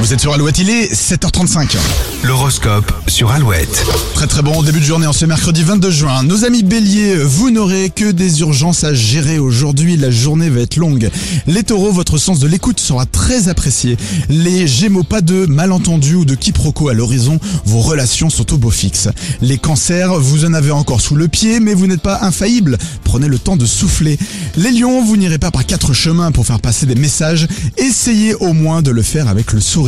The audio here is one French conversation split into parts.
Vous êtes sur Alouette, il est 7h35. L'horoscope sur Alouette. Très très bon début de journée en ce mercredi 22 juin. Nos amis béliers, vous n'aurez que des urgences à gérer aujourd'hui. La journée va être longue. Les taureaux, votre sens de l'écoute sera très apprécié. Les gémeaux, pas de malentendus ou de quiproquos à l'horizon. Vos relations sont au beau fixe. Les cancers, vous en avez encore sous le pied, mais vous n'êtes pas infaillible. Prenez le temps de souffler. Les lions, vous n'irez pas par quatre chemins pour faire passer des messages. Essayez au moins de le faire avec le sourire.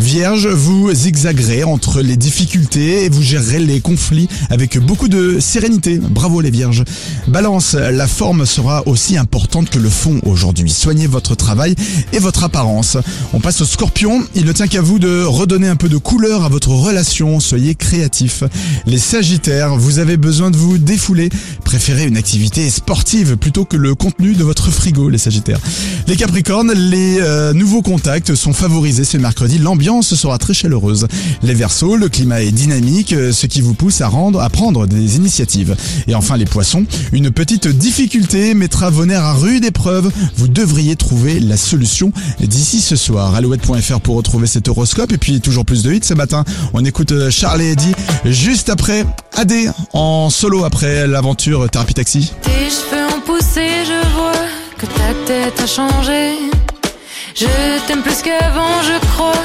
Vierge, vous zigzaguerez entre les difficultés et vous gérerez les conflits avec beaucoup de sérénité. Bravo les vierges. Balance, la forme sera aussi importante que le fond aujourd'hui. Soignez votre travail et votre apparence. On passe au scorpion. Il ne tient qu'à vous de redonner un peu de couleur à votre relation. Soyez créatif. Les sagittaires, vous avez besoin de vous défouler. Préférez une activité sportive plutôt que le contenu de votre frigo, les sagittaires. Les capricornes, les euh, nouveaux contacts sont favorisés ce mercredi. L'ambiance sera très chaleureuse. Les versos, le climat est dynamique, euh, ce qui vous pousse à rendre, à prendre des initiatives. Et enfin les poissons, une petite difficulté mettra vos nerfs à rude épreuve. Vous devriez trouver la solution d'ici ce soir. Alouette.fr pour retrouver cet horoscope et puis toujours plus de hits ce matin. On écoute euh, Charlie et Eddie juste après AD en solo après l'aventure Thérapie Taxi. Je t'aime plus qu'avant, je crois.